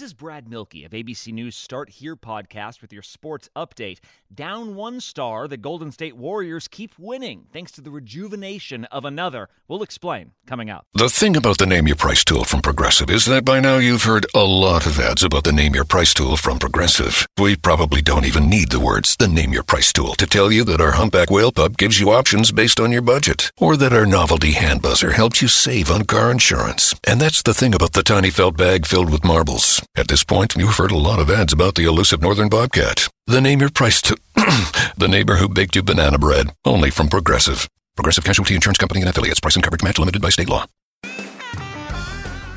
This is Brad Milkey of ABC News Start Here podcast with your sports update. Down one star, the Golden State Warriors keep winning thanks to the rejuvenation of another. We'll explain coming up. The thing about the Name Your Price tool from Progressive is that by now you've heard a lot of ads about the Name Your Price tool from Progressive. We probably don't even need the words the Name Your Price tool to tell you that our humpback whale pup gives you options based on your budget, or that our novelty hand buzzer helps you save on car insurance. And that's the thing about the tiny felt bag filled with marbles. At this point, you've heard a lot of ads about the elusive northern bobcat. The name your price to the neighbor who baked you banana bread. Only from Progressive. Progressive Casualty Insurance Company and affiliates. Price and coverage match limited by state law.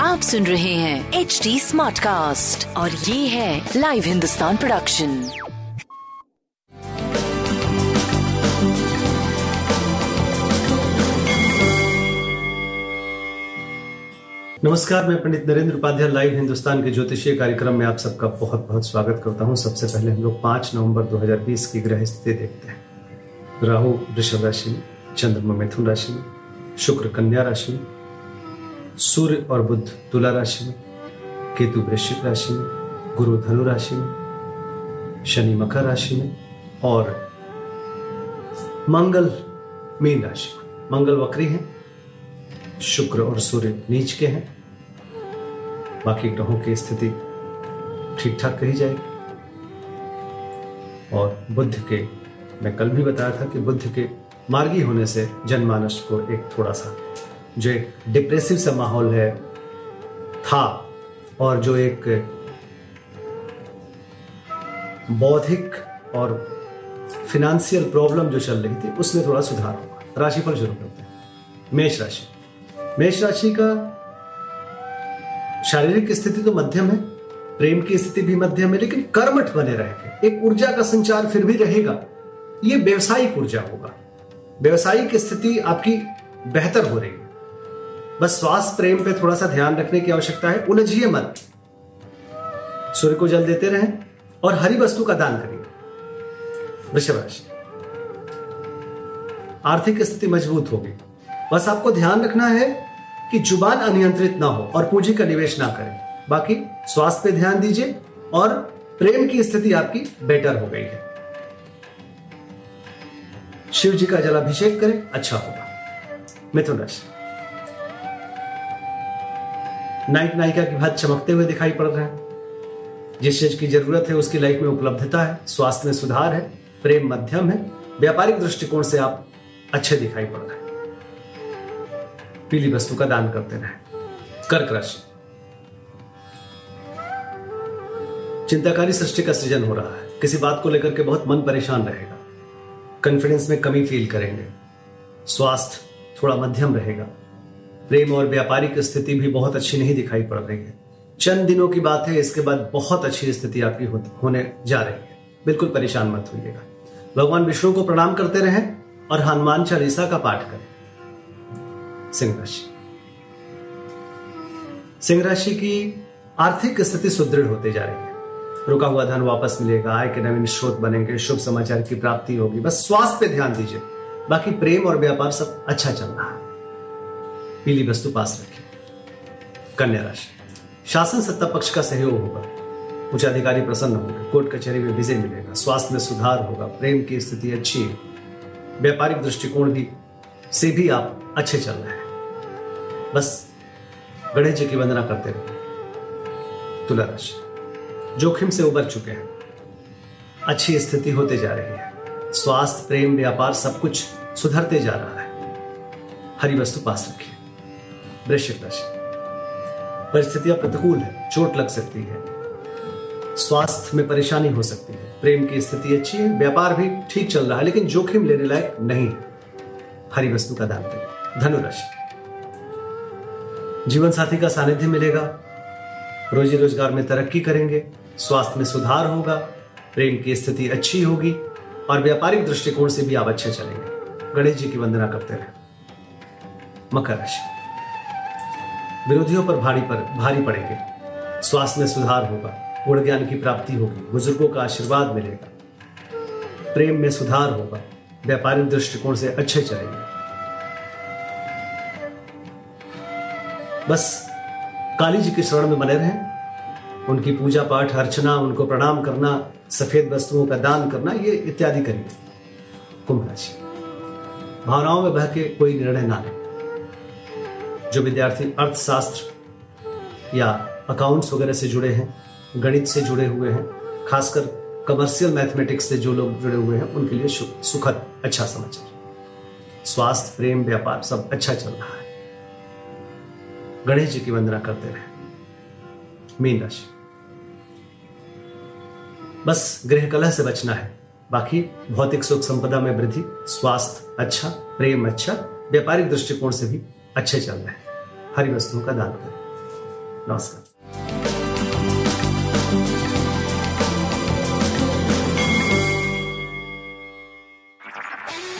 आप सुन रहे हैं H D smart cast और ये है live Hindustan production नमस्कार मैं Pandit Narendra Upadhyay live Hindustan के ज्योतिषीय कार्यक्रम में आप सबका बहुत बहुत स्वागत करता हूँ। सबसे पहले हम लोग 5 नवंबर 2020 की ग्रह स्थिति देखते हैं। राहु वृषभ राशि में चंद्रमा मिथुन राशि में। शुक्र कन्या राशि में, सूर्य और बुद्ध तुला राशि में, केतु वृश्चिक राशि में, गुरु धनु राशि में, शनि मकर राशि में और मंगल मीन राशि मंगल वक्री है, शुक्र और सूर्य नीच के हैं। बाकी ग्रहों की स्थिति ठीक ठाक कही जाएगी। और बुद्ध के, मैं कल भी बताया था कि बुद्ध के मार्गी होने से जनमानस को एक थोड़ा सा जो एक डिप्रेसिव सा माहौल है, था, और जो एक बौद्धिक और फिनेंशियल प्रॉब्लम जो चल रही थी, उसमें थोड़ा सुधार होगा। राशिफल शुरू करते हैं। मेष राशि। मेष राशि का शारीरिक स्थिति तो मध्यम है, प्रेम की स्थिति भी मध्यम है, लेकिन कर्मठ बने रहेंगे। एक ऊर्जा का संचार फिर भी रहेगा। ये व्यवसायिक ऊर्जा होगा। व्यवसायिक स्थिति आपकी बेहतर हो रही है। बस स्वास्थ्य प्रेम पे थोड़ा सा ध्यान रखने की आवश्यकता है, उलझिए मत। सूर्य को जल देते रहें और हरी वस्तु का दान करिए। वृषभ राशि आर्थिक स्थिति मज़बूत होगी। बस आपको ध्यान रखना है कि ज़ुबान अनियंत्रित ना हो और पूंजी का निवेश ना करें। बाकी स्वास्थ्य पे ध्यान दीजिए और प्रेम की स्थिति आपकी बेटर हो गई है। शिव जी का जलाभिषेक करें अच्छा होगा। मिथुन राशि नायक नायिका की भात चमकते हुए दिखाई पड़ रहे हैं। जिस चीज़ की ज़रूरत है, उसकी लाइफ में उपलब्धता है, स्वास्थ्य में सुधार है, प्रेम मध्यम है, व्यापारिक दृष्टिकोण से आप अच्छे दिखाई पड़ रहे हैं। पीली वस्तु का दान करते रहे। कर्क राशि। चिंताकारी सृष्टि का सृजन हो रहा है। किसी बात को लेकर के बहुत मन परेशान रहेगा। कॉन्फिडेंस में कमी फील करेंगे। स्वास्थ्य थोड़ा मध्यम रहेगा। प्रेम और व्यापारिक स्थिति भी बहुत अच्छी नहीं दिखाई पड़ रही है। चंद दिनों की बात है, इसके बाद बहुत अच्छी स्थिति आपकी होने जा रही है। बिल्कुल परेशान मत होइएगा। भगवान विष्णु को प्रणाम करते रहें और हनुमान चालीसा का पाठ करें। सिंह राशि। सिंह राशि की आर्थिक स्थिति सुदृढ़ होते जा रही है। रुका हुआ धन वापस मिलेगा, आय के नवीन स्रोत बनेंगे, शुभ समाचार की प्राप्ति होगी। बस स्वास्थ्य पे ध्यान दीजिए। बाकी प्रेम और व्यापार सब अच्छा चल रहा है। पीली वस्तु पास रखिए। कन्या राशि। शासन सत्ता पक्ष का सहयोग होगा। उच्च अधिकारी प्रसन्न होंगे। कोर्ट कचहरी में विजय मिलेगा। स्वास्थ्य में सुधार होगा। प्रेम की स्थिति अच्छी है। व्यापारिक दृष्टिकोण भी, से भी आप अच्छे चल रहे हैं। बस गणेश जी की वंदना करते रहे तुला राशि। जोखिम से उबर चुके हैं। अच्छी स्थिति होते जा रही है। स्वास्थ्य, प्रेम, व्यापार सब कुछ सुधरते जा रहा है। हरी वस्तु पास रखिए। वृश्चिक राशि। परिस्थितियाँ प्रतिकूल है, चोट लग सकती है। स्वास्थ्य में परेशानी हो सकती है। प्रेम की स्थिति अच्छी है, व्यापार भी ठीक चल रहा है, लेकिन जोखिम लेने लायक नहीं हरी वस्तु का दान करें धनुराशि जीवन साथी का सानिध्य मिलेगा। रोजी रोज़गार में तरक्की करेंगे, स्वास्थ्य में सुधार होगा, प्रेम की स्थिति अच्छी होगी और व्यापारिक दृष्टिकोण से भी आप अच्छे चलेंगे। गणेश जी की वंदना करते रहे। मकर राशि। विरोधियों पर भारी पर भारी पड़ेंगे। स्वास्थ्य में सुधार होगा, गुण ज्ञान की प्राप्ति होगी, बुज़ुर्गों का आशीर्वाद मिलेगा। प्रेम में सुधार होगा, व्यापारिक दृष्टिकोण से अच्छे चलेंगे। बस काली जी के शरण में बने रहें। उनकी पूजा पाठ, अर्चना, उनको प्रणाम करना, सफ़ेद वस्तुओं का दान करना, ये इत्यादि करिए कुंभ राशि। भावनाओं में बह के कोई निर्णय ना लें। जो विद्यार्थी अर्थशास्त्र या अकाउंट्स वगैरह से जुड़े हैं, गणित से जुड़े हुए हैं, खासकर कमर्शियल मैथमेटिक्स से जो लोग जुड़े हुए हैं, उनके लिए सुखद अच्छा समाचार। स्वास्थ्य, प्रेम, व्यापार, सब अच्छा चल रहा है। गणेश जी की वंदना करते रहे। मीन राशि। बस गृह कलह से बचना है। बाकी भौतिक सुख संपदा में वृद्धि, स्वास्थ्य अच्छा प्रेम अच्छा व्यापारिक दृष्टिकोण से भी अच्छे चल रहे हैं। हरी वस्तुओं का दान करें। नमस्कार।